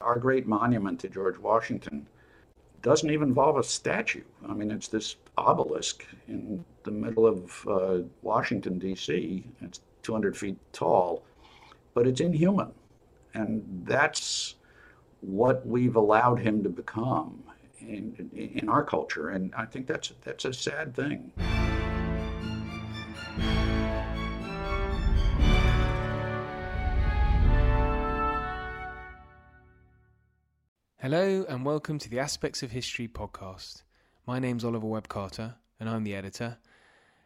Our great monument to George Washington doesn't even involve a statue. I mean, it's this obelisk in the middle of uh, Washington, D.C. It's 200 feet tall, but it's inhuman. And that's what we've allowed him to become in, in our culture. And I think that's, that's a sad thing. Hello, and welcome to the Aspects of History podcast. My name's Oliver Webb Carter, and I'm the editor.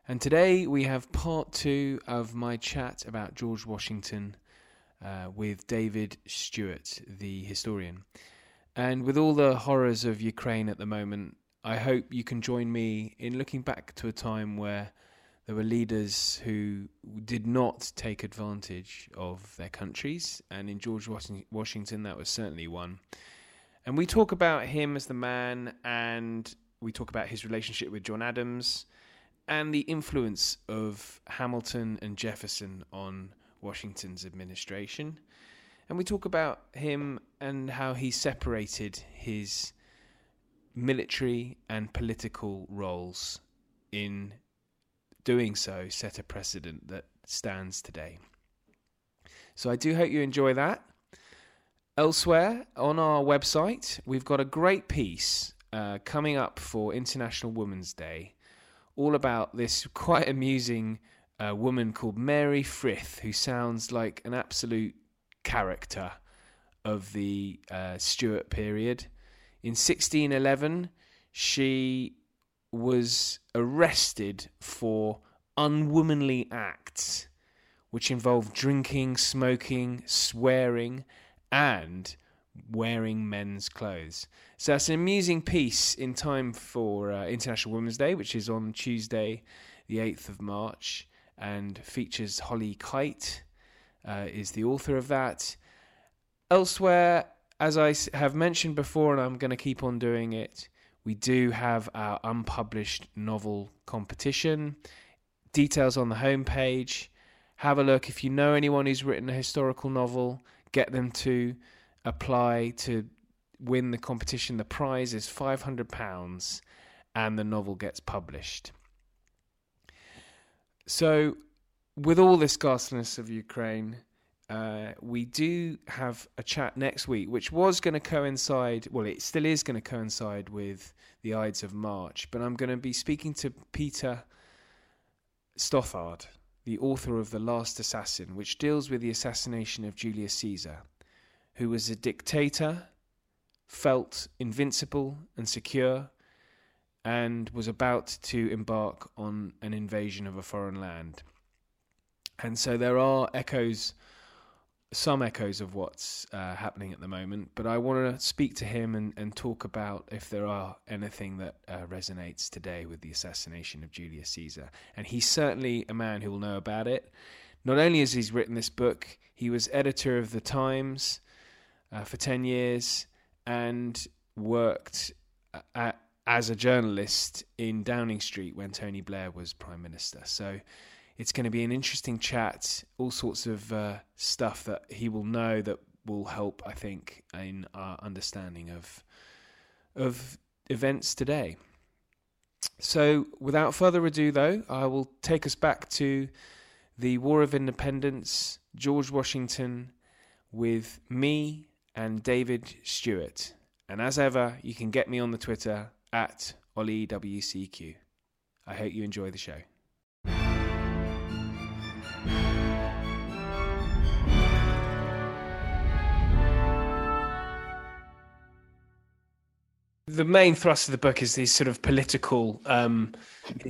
And today we have part two of my chat about George Washington uh, with David Stewart, the historian. And with all the horrors of Ukraine at the moment, I hope you can join me in looking back to a time where there were leaders who did not take advantage of their countries, and in George Washington, that was certainly one. And we talk about him as the man, and we talk about his relationship with John Adams, and the influence of Hamilton and Jefferson on Washington's administration. And we talk about him and how he separated his military and political roles in doing so, set a precedent that stands today. So I do hope you enjoy that. Elsewhere on our website, we've got a great piece uh, coming up for International Women's Day, all about this quite amusing uh, woman called Mary Frith, who sounds like an absolute character of the uh, Stuart period. In 1611, she was arrested for unwomanly acts, which involved drinking, smoking, swearing, and wearing men's clothes. So that's an amusing piece in time for uh, International Women's Day, which is on Tuesday, the 8th of March, and features Holly Kite, uh, is the author of that. Elsewhere, as I have mentioned before, and I'm going to keep on doing it, we do have our unpublished novel competition. Details on the homepage. Have a look if you know anyone who's written a historical novel get them to apply to win the competition. The prize is £500 and the novel gets published. So, with all this ghastliness of Ukraine, uh, we do have a chat next week, which was going to coincide, well, it still is going to coincide with the Ides of March, but I'm going to be speaking to Peter Stothard, the author of The Last Assassin, which deals with the assassination of Julius Caesar, who was a dictator, felt invincible and secure, and was about to embark on an invasion of a foreign land. And so there are echoes some echoes of what's uh, happening at the moment, but I want to speak to him and, and talk about if there are anything that uh, resonates today with the assassination of Julius Caesar. And he's certainly a man who will know about it. Not only has he written this book, he was editor of the Times uh, for 10 years and worked uh, at, as a journalist in Downing Street when Tony Blair was Prime Minister. So it's going to be an interesting chat, all sorts of uh, stuff that he will know that will help, I think, in our understanding of of events today. So, without further ado, though, I will take us back to the War of Independence, George Washington, with me and David Stewart. And as ever, you can get me on the Twitter at OllieWCQ. I hope you enjoy the show. The main thrust of the book is his sort of political um,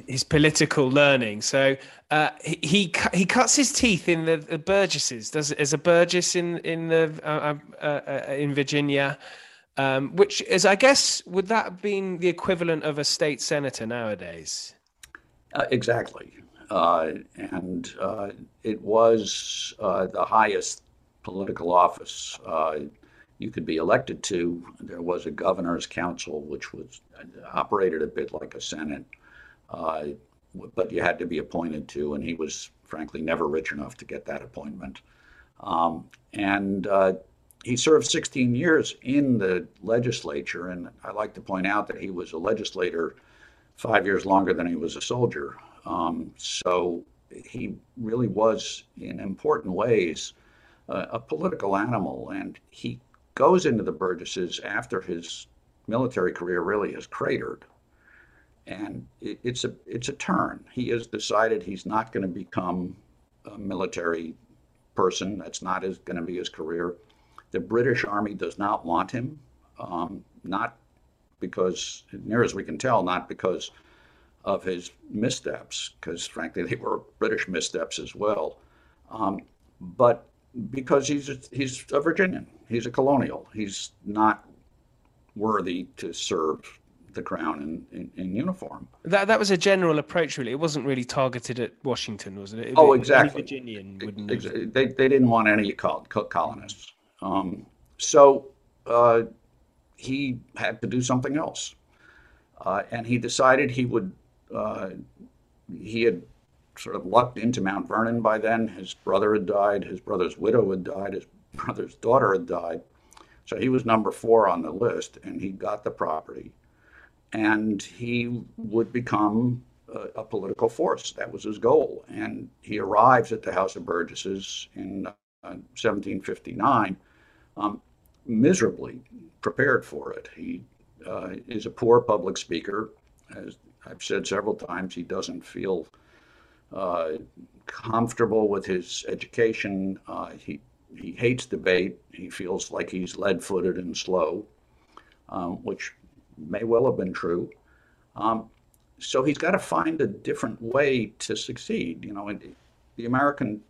his political learning. So uh, he, he he cuts his teeth in the, the Burgesses. Does as a Burgess in in the uh, uh, uh, in Virginia, um, which is I guess would that have been the equivalent of a state senator nowadays? Uh, exactly, uh, and it was the highest political office you could be elected to. There was a governor's council, which was operated a bit like a senate, uh, but you had to be appointed to, and he was frankly never rich enough to get that appointment. Um, and uh, he served 16 years in the legislature, and I like to point out that he was a legislator five years longer than he was a soldier. Um, so he really was, in important ways, uh, a political animal, and he goes into the Burgesses after his military career really has cratered. And it, it's a it's a turn. He has decided he's not going to become a military person. That's not going to be his career. The British Army does not want him, um, not because, near as we can tell, not because of his missteps, because frankly they were British missteps as well, um, but because he's a, he's a Virginian, he's a colonial, he's not worthy to serve the crown in, in, in, uniform. That that was a general approach, really. It wasn't really targeted at Washington, was it? it oh, exactly. Virginian wouldn't. Exactly. They they didn't want any colonists. Um, so uh, he had to do something else, uh, and he decided he would. Uh, he had sort of lucked into Mount Vernon by then. His brother had died. His brother's widow had died. His brother's daughter had died. So he was number four on the list, and he got the property and he would become a, a, political force. That was his goal. And he arrives at the House of Burgesses in uh, 1759, um, miserably prepared for it. He uh, is a poor public speaker. As I've said several times, he doesn't feel uh, comfortable with his education. Uh, he he hates debate. He feels like he's lead-footed and slow, um, which may well have been true. Um, so he's got to find a different way to succeed. You know, the American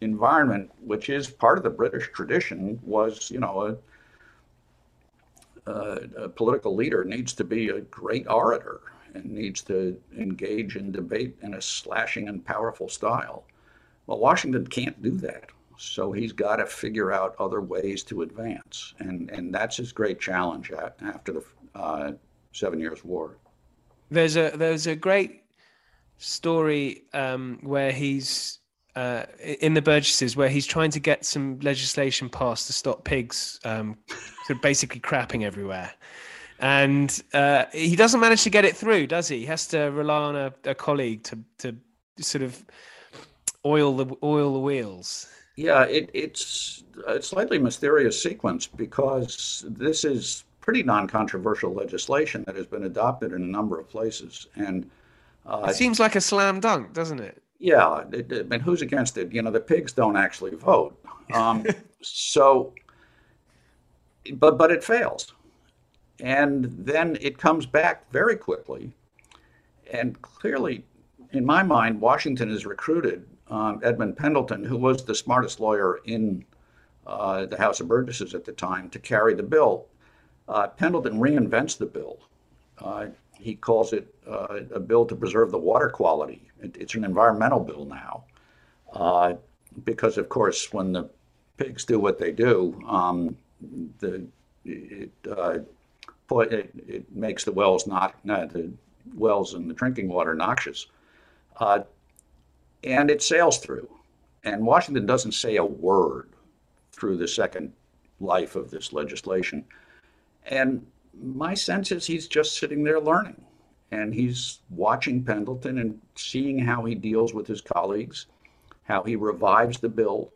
environment, which is part of the British tradition, was you know a, a, a political leader needs to be a great orator and needs to engage in debate in a slashing and powerful style. Well, Washington can't do that. So he's got to figure out other ways to advance, and and that's his great challenge after the uh, Seven Years' War. There's a there's a great story um, where he's uh, in the Burgesses where he's trying to get some legislation passed to stop pigs um, sort of basically crapping everywhere. And uh, he doesn't manage to get it through, does he? He has to rely on a, a colleague to, to sort of oil the oil the wheels. Yeah, it, it's a slightly mysterious sequence because this is pretty non-controversial legislation that has been adopted in a number of places, and uh, it seems like a slam dunk, doesn't it? Yeah, it, it, and who's against it? You know, the pigs don't actually vote, um, so but but it fails, and then it comes back very quickly, and clearly, in my mind, Washington has recruited um, Edmund Pendleton, who was the smartest lawyer in uh, the House of Burgesses at the time, to carry the bill. Uh, Pendleton reinvents the bill. Uh, he calls it uh, a bill to preserve the water quality. It, it's an environmental bill now, uh, because of course, when the pigs do what they do, um, the it, uh, it, it, makes the wells not, the wells and the drinking water noxious uh, and it sails through. And Washington doesn't say a word through the second life of this legislation. And my sense is he's just sitting there learning. And he's watching Pendleton and seeing how he deals with his colleagues, how he revives the bill,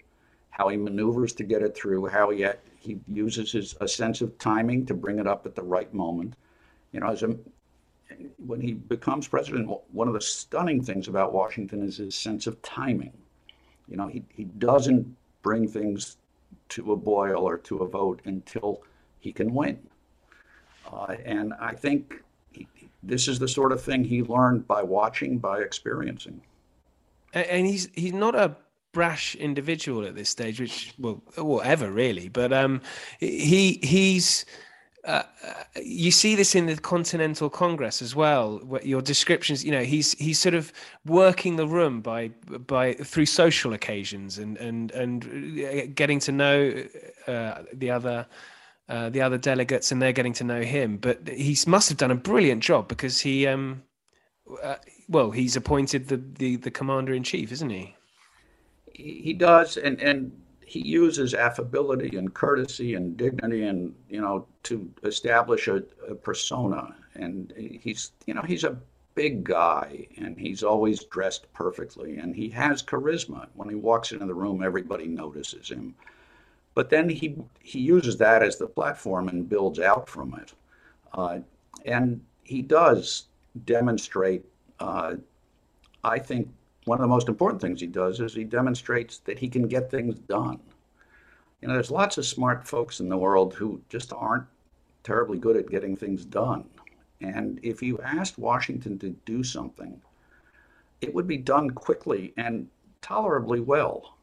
how he maneuvers to get it through, how he, he uses his a sense of timing to bring it up at the right moment. You know, as a when he becomes president, one of the stunning things about Washington is his sense of timing. You know, he, he doesn't bring things to a boil or to a vote until he can win. Uh, and I think he, this is the sort of thing he learned by watching, by experiencing. And he's he's not a brash individual at this stage, which well, whatever really. But um, he he's uh, you see this in the Continental Congress as well. your descriptions, you know, he's he's sort of working the room by by through social occasions and and and uh, getting to know uh, the other uh, the other delegates, and they're getting to know him. But he must have done a brilliant job because he, um, uh, well, he's appointed the, the the commander in chief, isn't he? He does, and and he uses affability and courtesy and dignity and you know to establish a, a, persona. And he's you know he's a big guy and he's always dressed perfectly and he has charisma. When he walks into the room everybody notices him. But then he he uses that as the platform and builds out from it. Uh, and he does demonstrate uh, i think one of the most important things he does is he demonstrates that he can get things done. You know, there's lots of smart folks in the world who just aren't terribly good at getting things done. And if you asked Washington to do something, it would be done quickly and tolerably well.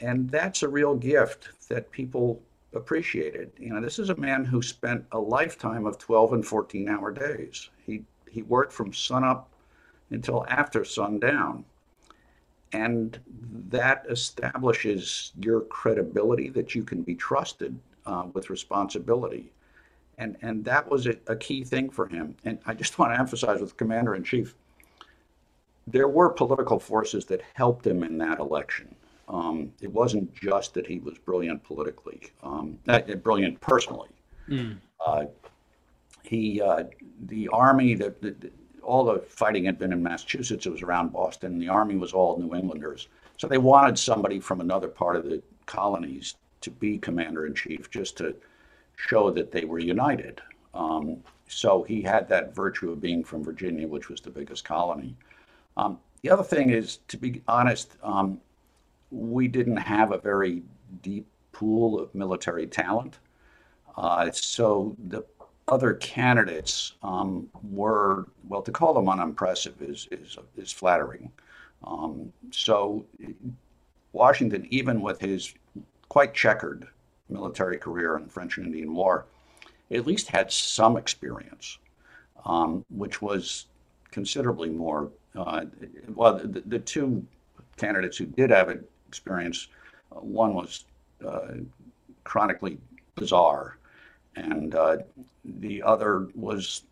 And that's a real gift that people appreciated. You know, this is a man who spent a lifetime of 12 and 14 hour days. He he worked from sunup until after sundown. And that establishes your credibility that you can be trusted uh, with responsibility. And, and that was a, a key thing for him. And I just want to emphasize with Commander in Chief, there were political forces that helped him in that election. Um, it wasn't just that he was brilliant politically, um, uh, brilliant personally. Mm. Uh, he, uh, the army, the, the, all the fighting had been in Massachusetts. It was around Boston. The army was all New Englanders. So they wanted somebody from another part of the colonies to be commander in chief just to show that they were united. Um, so he had that virtue of being from Virginia, which was the biggest colony. Um, the other thing is, to be honest, um, we didn't have a very deep pool of military talent. Uh, so the other candidates um, were, well, to call them unimpressive is, is, is flattering. Um, so Washington, even with his quite checkered military career in the French and Indian War, at least had some experience, um, which was considerably more. Uh, well, the, the, two candidates who did have experience, uh, one was uh, chronically bizarre and uh, the other was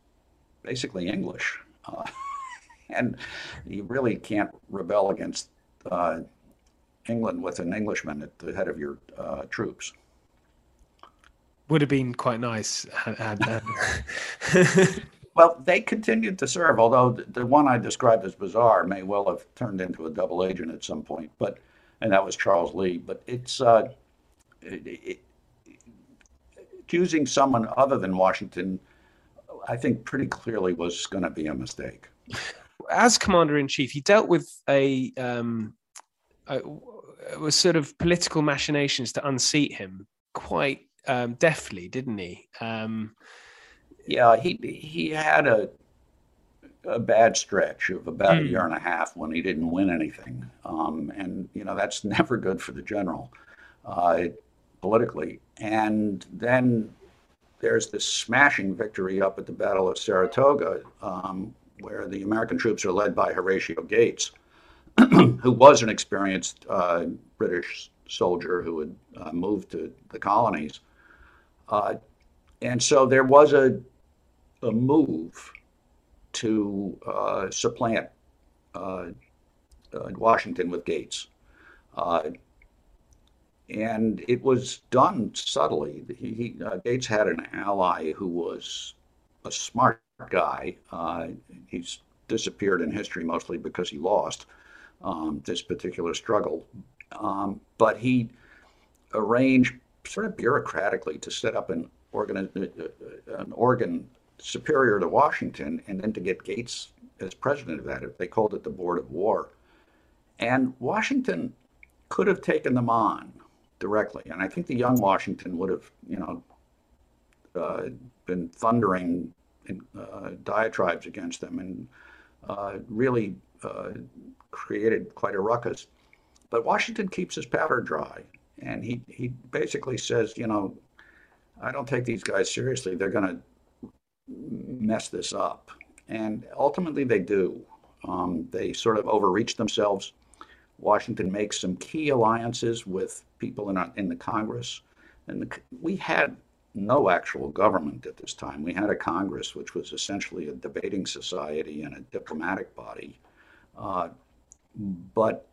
basically English. Uh, and you really can't rebel against uh, England with an Englishman at the head of your uh, troops. Would have been quite nice. Had, well, they continued to serve, although the one I described as bizarre may well have turned into a double agent at some point. But and that was Charles Lee. But it's uh, it, it, accusing someone other than Washington, I think pretty clearly was going to be a mistake. As commander in chief, he dealt with a, um, a, a, sort of political machinations to unseat him quite um, deftly, didn't he? Um, yeah, he he had a a bad stretch of about mm. a hmm. year and a half when he didn't win anything, um, and you know that's never good for the general. Uh, politically. And then there's this smashing victory up at the Battle of Saratoga, um, where the American troops are led by Horatio Gates, who was an experienced uh, British soldier who had uh, moved to the colonies. Uh, and so there was a, a move to uh, supplant uh, uh, Washington with Gates and it was done subtly. He, uh, Gates had an ally who was a smart guy. Uh, he's disappeared in history mostly because he lost um, this particular struggle, um, but he arranged sort of bureaucratically to set up an organ, uh, uh, an organ superior to Washington, and then to get Gates as president of that. They called it the Board of War, and Washington could have taken them on directly. And I think the young Washington would have, you know, uh, been thundering in, uh, diatribes against them and uh, really uh, created quite a ruckus. But Washington keeps his powder dry, and he he basically says, you know, I don't take these guys seriously. They're going to mess this up, and ultimately they do. Um, they sort of overreach themselves. Washington makes some key alliances with people in, our, in the Congress. And the, we had no actual government at this time. We had a Congress, which was essentially a debating society and a diplomatic body. Uh, but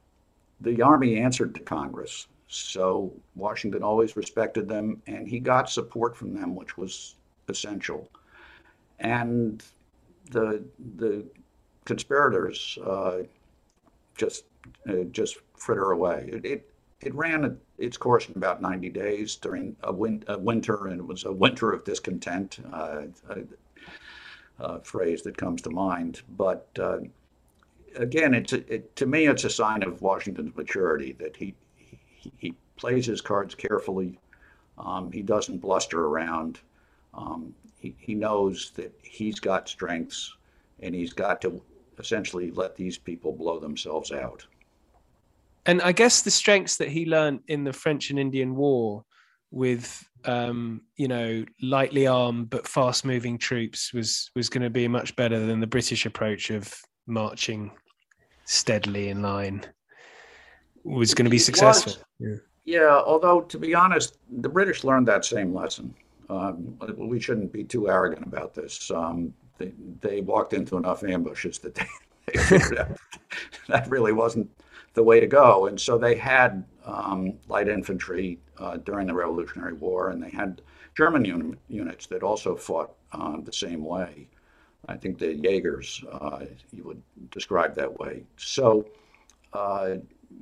the Army answered to Congress. So Washington always respected them, and he got support from them, which was essential. And the the conspirators uh, just uh, just fritter away. It, it, it ran its course in about 90 days during a, win, a winter, and it was a winter of discontent, uh, a, a, phrase that comes to mind. But uh, again, it's it, to me, it's a sign of Washington's maturity that he he, he plays his cards carefully. Um, he doesn't bluster around. Um, he, he knows that he's got strengths, and he's got to essentially let these people blow themselves out. And I guess the strengths that he learned in the French and Indian War with um, you know lightly armed but fast moving troops was was going to be much better than the British approach of marching steadily in line was going to be successful. Yeah. yeah, although to be honest, the British learned that same lesson. Um, we shouldn't be too arrogant about this. Um, they, they, walked into enough ambushes that they, they that really wasn't the way to go. And so they had um, light infantry uh, during the Revolutionary War, and they had German un- units that also fought uh, the same way. I think the Jaegers, uh, you would describe that way. So, uh,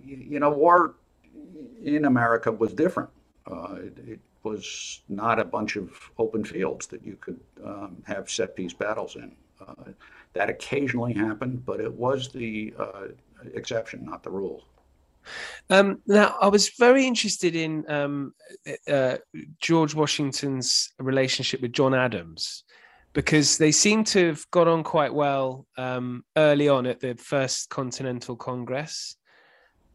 you know, war in America was different. Uh, it, it, was not a bunch of open fields that you could um, have set piece battles in. Uh, that occasionally happened, but it was the uh, exception, not the rule. Um, now, I was very interested in um, uh, George Washington's relationship with John Adams because they seem to have got on quite well um, early on at the First Continental Congress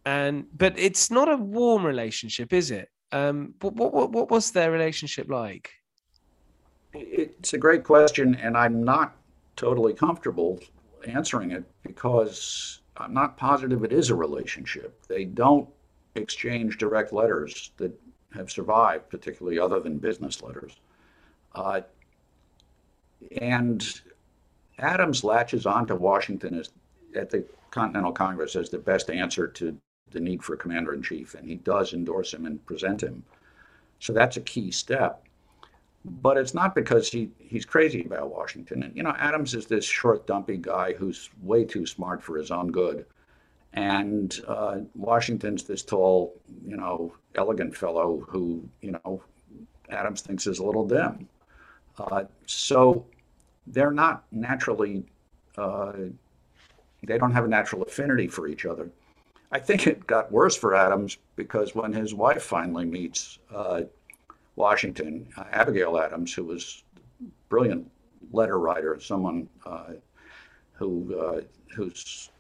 and but it's not a warm relationship, is it? Um, what, what what was their relationship like? It's a great question, and I'm not totally comfortable answering it because I'm not positive it is a relationship. They don't exchange direct letters that have survived, particularly other than business letters. Uh, and Adams latches onto Washington as, at the Continental Congress as the best answer to the need for a commander in chief, and he does endorse him and present him. So that's a key step. But it's not because he, he's crazy about Washington. And, you know, Adams is this short, dumpy guy who's way too smart for his own good. And uh, Washington's this tall, you know, elegant fellow who, you know, Adams thinks is a little dim. Uh, so they're not naturally, uh, they don't have a natural affinity for each other. I think it got worse for Adams because when his wife finally meets uh, Washington, uh, Abigail Adams, who was brilliant letter writer, someone uh, who uh, who's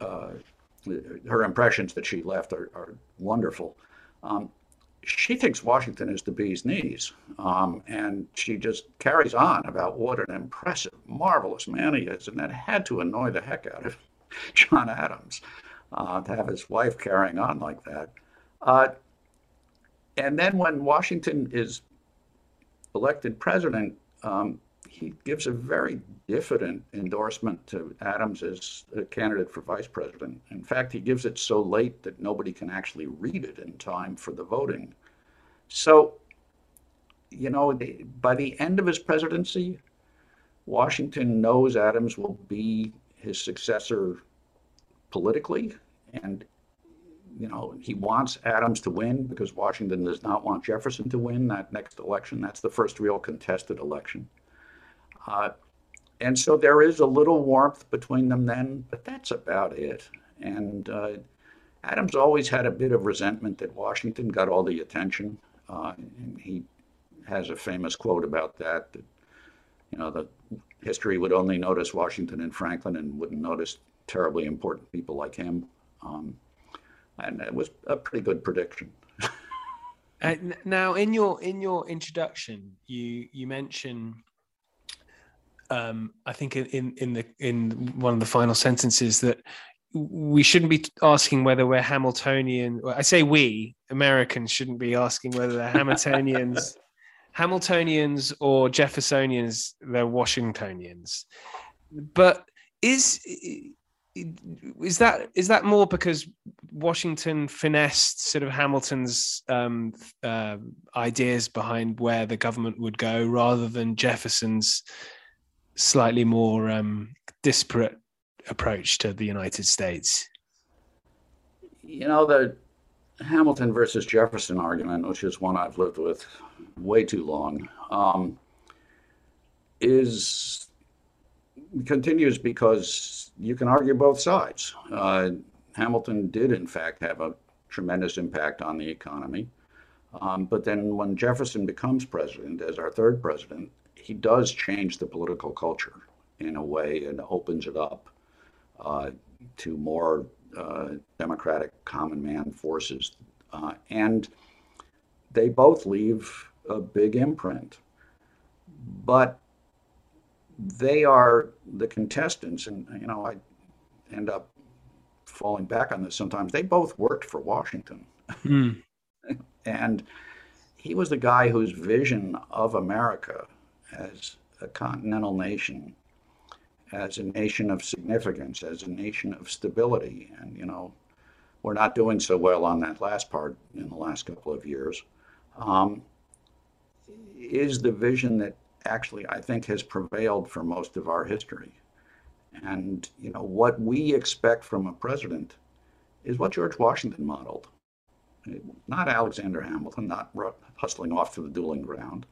uh, her impressions that she left are, are wonderful. Um, she thinks Washington is the bee's knees, um, and she just carries on about what an impressive, marvelous man he is, and that had to annoy the heck out of John Adams uh, to have his wife carrying on like that. And then when Washington is elected president, um, he gives a very diffident endorsement to Adams as a candidate for vice president. In fact, he gives it so late that nobody can actually read it in time for the voting. So, you know, by the end of his presidency, Washington knows Adams will be his successor politically, and you know he wants Adams to win because Washington does not want Jefferson to win that next election. That's the first real contested election, uh, and so there is a little warmth between them then, but that's about it. And uh, Adams always had a bit of resentment that Washington got all the attention. Uh, and he has a famous quote about that. That you know the history would only notice Washington and Franklin and wouldn't notice terribly important people like him. Um, and it was a pretty good prediction. uh, now, in your in your introduction, you you mention, um, I think in in the in one of the final sentences that we shouldn't be asking whether we're Hamiltonian. I say we Americans shouldn't be asking whether they're Hamiltonians, Hamiltonians or Jeffersonians. They're Washingtonians. But is is that is that more because Washington finessed sort of Hamilton's um, uh, ideas behind where the government would go, rather than Jefferson's slightly more um, disparate approach to the United States? You know the Hamilton versus Jefferson argument, which is one I've lived with way too long, um, is continues because you can argue both sides. Uh, Hamilton did, in fact, have a tremendous impact on the economy. Um, but then when Jefferson becomes president, as our third president, he does change the political culture in a way and opens it up uh, to more uh, democratic common man forces. Uh, and they both leave a big imprint. But they are the contestants, and you know, I end up falling back on this sometimes. They both worked for Washington, mm. and he was the guy whose vision of America as a continental nation, as a nation of significance, as a nation of stability, and you know, we're not doing so well on that last part in the last couple of years. Um, is the vision that actually, I think, has prevailed for most of our history. And, you know, what we expect from a president is what George Washington modeled. Not Alexander Hamilton, not hustling off to the dueling ground,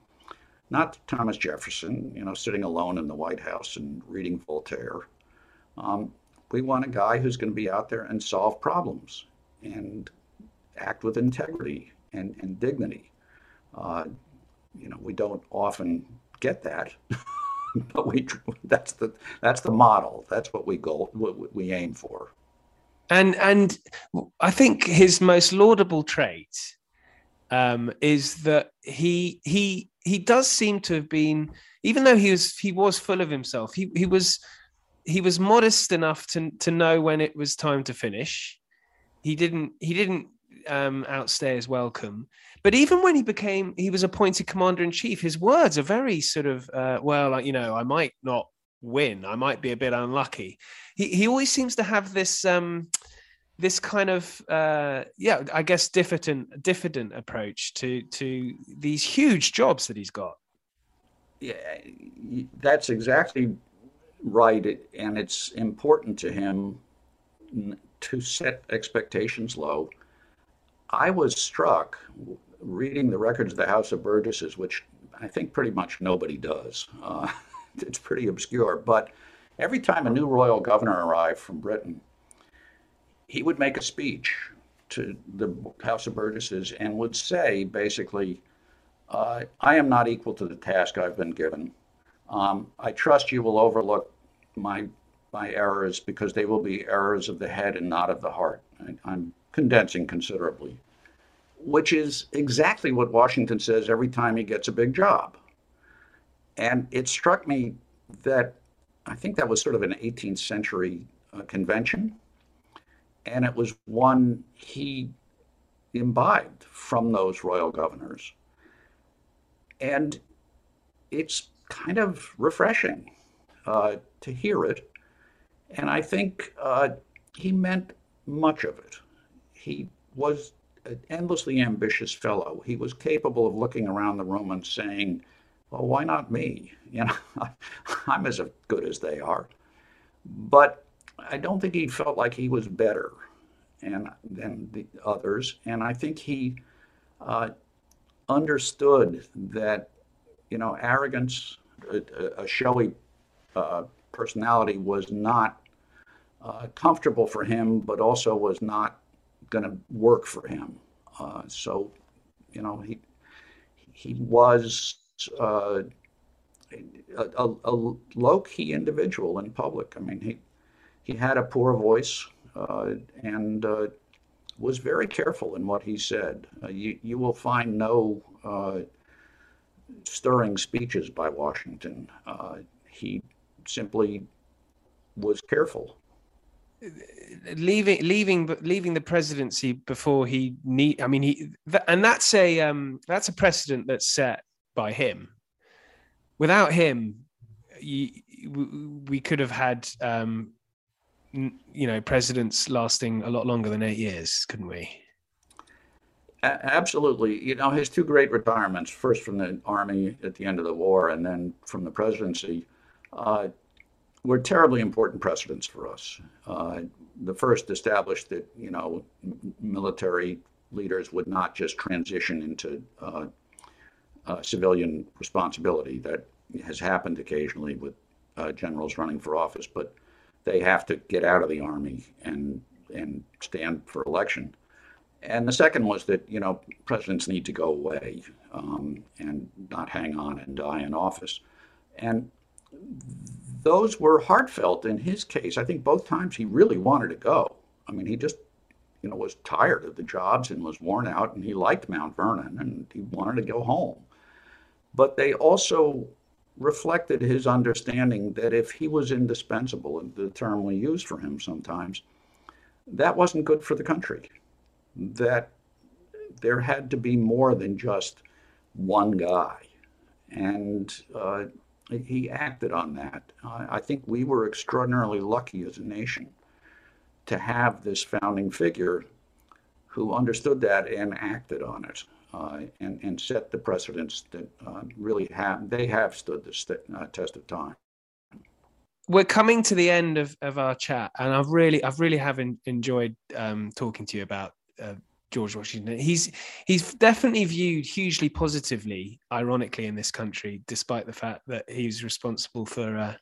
not Thomas Jefferson, you know, sitting alone in the White House and reading Voltaire. Um, we want a guy who's going to be out there and solve problems and act with integrity and, and dignity. Uh, you know, we don't often get that. but we that's the that's the model. That's what we go what we aim for. And and I think his most laudable trait um, is that he he he does seem to have been even though he was he was full of himself. He he was he was modest enough to to know when it was time to finish. He didn't he didn't um, outstay his welcome. But even when he became, he was appointed commander in chief. His words are very sort of, uh, well, you know, I might not win. I might be a bit unlucky. He he always seems to have this um, this kind of uh, yeah, I guess diffident diffident approach to to these huge jobs that he's got. Yeah, that's exactly right, and it's important to him to set expectations low I was struck reading the records of the House of Burgesses, which I think pretty much nobody does. Uh, it's pretty obscure, but every time a new royal governor arrived from Britain, he would make a speech to the House of Burgesses and would say basically, uh, I am not equal to the task I've been given. Um, I trust you will overlook my my errors because they will be errors of the head and not of the heart. I, am condensing considerably, which is exactly what Washington says every time he gets a big job. And it struck me that I think that was sort of an 18th century uh, convention. And it was one he imbibed from those royal governors. And it's kind of refreshing uh, to hear it. And I think uh, he meant much of it he was an endlessly ambitious fellow. He was capable of looking around the room and saying, well, why not me? You know, I'm as good as they are. But I don't think he felt like he was better and than the others. And I think he uh, understood that, you know, arrogance, a, a showy uh, personality was not uh, comfortable for him, but also was not going to work for him. Uh, so, you know, he he was uh, a, a, a low key individual in public. I mean, he he had a poor voice uh, and uh, was very careful in what he said. Uh, you you will find no uh, stirring speeches by Washington. he simply was careful leaving leaving leaving the presidency before he need i mean he and that's a um that's a precedent that's set by him without him you, we could have had um you know, presidents lasting a lot longer than eight years, couldn't we? absolutely. You know, his two great retirements, first from the Army at the end of the war and then from the presidency, uh, were terribly important precedents for us. Uh, the first established that, you know, military leaders would not just transition into uh, uh civilian responsibility. That has happened occasionally with uh, generals running for office, but they have to get out of the Army and, and stand for election. And the second was that you know presidents need to go away um, and not hang on and die in office, and those were heartfelt in his case. I think both times he really wanted to go. I mean, he just you know was tired of the jobs and was worn out, and he liked Mount Vernon and he wanted to go home. But they also reflected his understanding that if he was indispensable, the term we use for him sometimes, that wasn't good for the country that there had to be more than just one guy. And uh, he acted on that. Uh, I think we were extraordinarily lucky as a nation to have this founding figure who understood that and acted on it uh, and, and set the precedents that uh, really have, they have stood the st- uh, test of time we're coming to the end of, of our chat and i've really i've really have enjoyed um, talking to you about uh, George Washington. He's he's definitely viewed hugely positively, ironically, in this country, despite the fact that he's responsible for uh,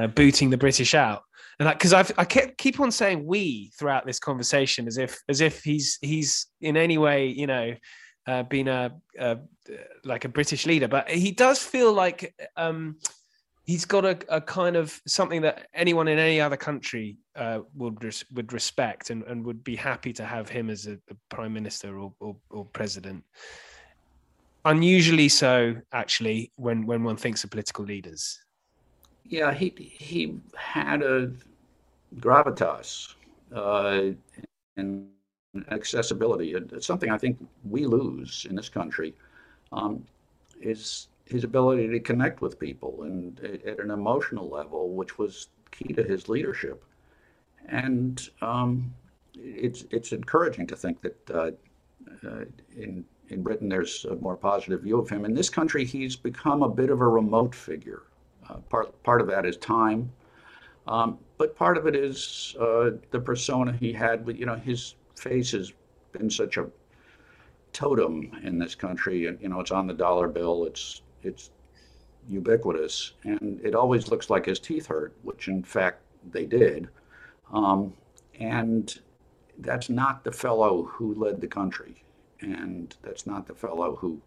uh, booting the British out. And because I've I kept, keep on saying we throughout this conversation, as if as if he's he's in any way, you know, uh, been a, a like a British leader, but he does feel like. Um, he's got a, a kind of something that anyone in any other country uh, would res- would respect and, and would be happy to have him as a, a prime minister or, or, or, president. Unusually so, actually, when when one thinks of political leaders. Yeah, he he had a gravitas uh, and accessibility. It's something I think we lose in this country. Um, is his ability to connect with people and at an emotional level, which was key to his leadership. And um, it's it's encouraging to think that uh, uh, in in Britain there's a more positive view of him. In this country, he's become a bit of a remote figure. Uh, part part of that is time, um, but part of it is uh, the persona he had. You know, his face has been such a totem in this country, you know, it's on the dollar bill. It's it's ubiquitous, and it always looks like his teeth hurt, which in fact they did. Um, and that's not the fellow who led the country, and that's not the fellow who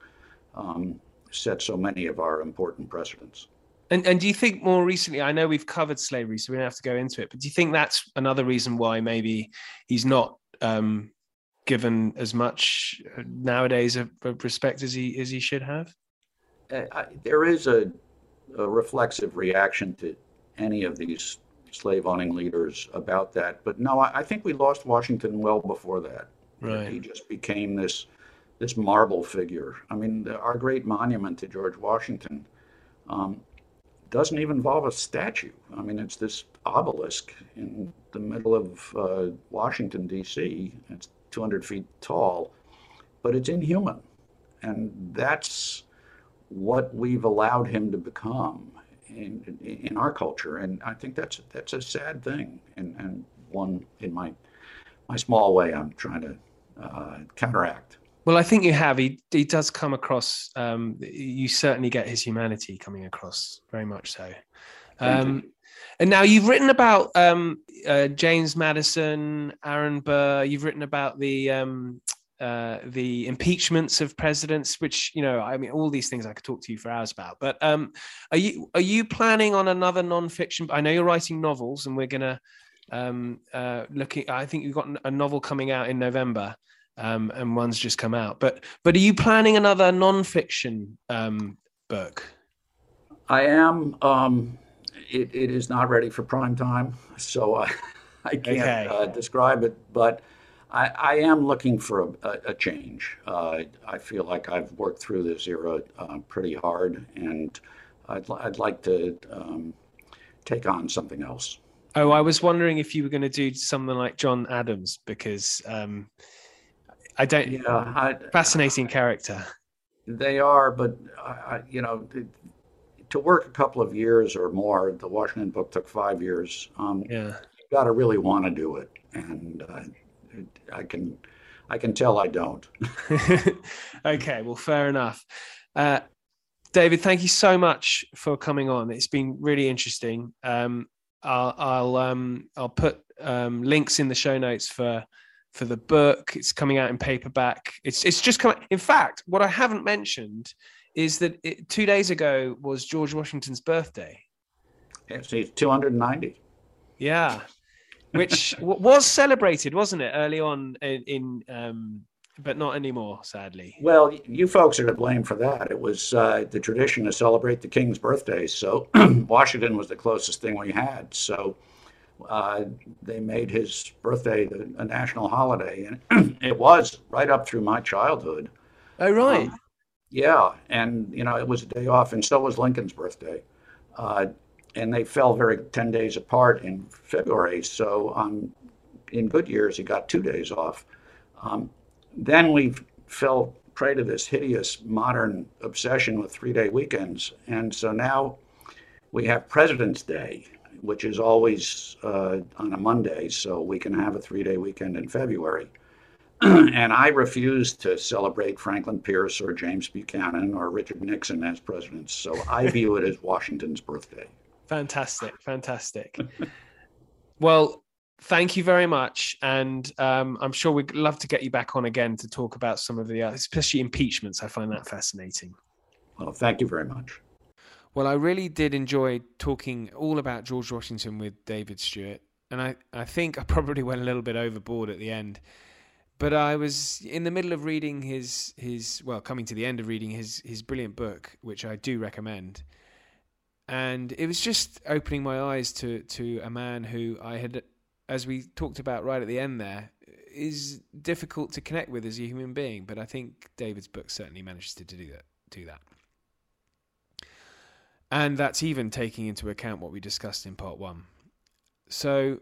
um, set so many of our important precedents. And, and do you think more recently? I know we've covered slavery, so we don't have to go into it. But do you think that's another reason why maybe he's not um, given as much uh, nowadays of, of respect as he as he should have? I, there is a, a, reflexive reaction to any of these slave owning leaders about that. But no, I, I, think we lost Washington well before that. Right. He just became this this marble figure. I mean, the, our great monument to George Washington um, doesn't even involve a statue. I mean, it's this obelisk in the middle of uh, Washington, D.C. It's 200 feet tall, but it's inhuman. And that's what we've allowed him to become in, in our culture. And I think that's that's a sad thing, and, and one in my my small way I'm trying to uh, counteract. Well, I think you have. He he does come across. Um, you certainly get his humanity coming across very much so. Um, and now you've written about um, uh, James Madison, Aaron Burr. You've written about the um, uh, the impeachments of presidents, which you know, I mean, all these things I could talk to you for hours about. But um, are you are you planning on another nonfiction? I know you're writing novels, and we're gonna um, uh, looking. I think you've got a novel coming out in November, um, and one's just come out. But but are you planning another nonfiction um, book? I am. Um, it, it is not ready for prime time, so I, I can't okay. uh, describe it, but. I, I am looking for a, a change. Uh, I feel like I've worked through this era uh, pretty hard, and I'd, I'd like to um, take on something else. Oh, I was wondering if you were going to do something like John Adams because um, I don't. Yeah, I, fascinating character. They are, but I, you know, to work a couple of years or more, the Washington book took five years. Um, yeah, you got to really want to do it, and uh, I can, I can tell I don't. okay, well, fair enough. Uh, David, thank you so much for coming on. It's been really interesting. Um, I'll I'll, um, I'll put um, links in the show notes for for the book. It's coming out in paperback. It's it's just coming. In fact, what I haven't mentioned is that it, two days ago was George Washington's birthday. Yes, he's 290. Yeah, which was celebrated, wasn't it, early on in, in um, but not anymore, sadly. Well, you folks are to blame for that. It was uh, the tradition to celebrate the king's birthday, so Washington was the closest thing we had. So uh, they made his birthday a national holiday, and it was right up through my childhood. Oh, right. Um, yeah, and you know it was a day off, and so was Lincoln's birthday, uh, and they fell very ten days apart in February. So um, in good years, he got two days off. Um, then we fell prey to this hideous modern obsession with three-day weekends, and so now we have President's Day, which is always uh, on a Monday, so we can have a three-day weekend in February. and I refuse to celebrate Franklin Pierce or James Buchanan or Richard Nixon as presidents. So I view it as Washington's birthday. Fantastic, fantastic. well, thank you very much, and um, I'm sure we'd love to get you back on again to talk about some of the, uh, especially impeachments. I find that fascinating. Well, thank you very much. Well, I really did enjoy talking all about George Washington with David Stewart, and I, I think I probably went a little bit overboard at the end but I was in the middle of reading his his well, coming to the end of reading his his brilliant book, which I do recommend. And it was just opening my eyes to to a man who I had, as we talked about right at the end there, is difficult to connect with as a human being. But I think David's book certainly manages to do that. Do that. And that's even taking into account what we discussed in part one. So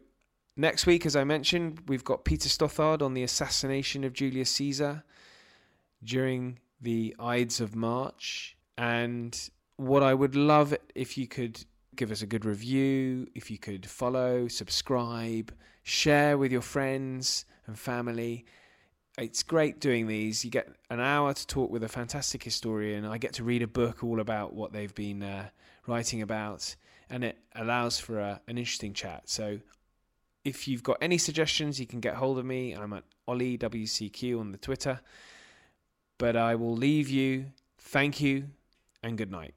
Next week, as I mentioned, we've got Peter Stothard on the assassination of Julius Caesar during the Ides of March. And what I would love if you could give us a good review, if you could follow, subscribe, share with your friends and family. It's great doing these. You get an hour to talk with a fantastic historian. I get to read a book all about what they've been uh, writing about, and it allows for a, an interesting chat. So if you've got any suggestions, you can get hold of me. I'm at OllieWCQ on the Twitter. But I will leave you. Thank you and good night.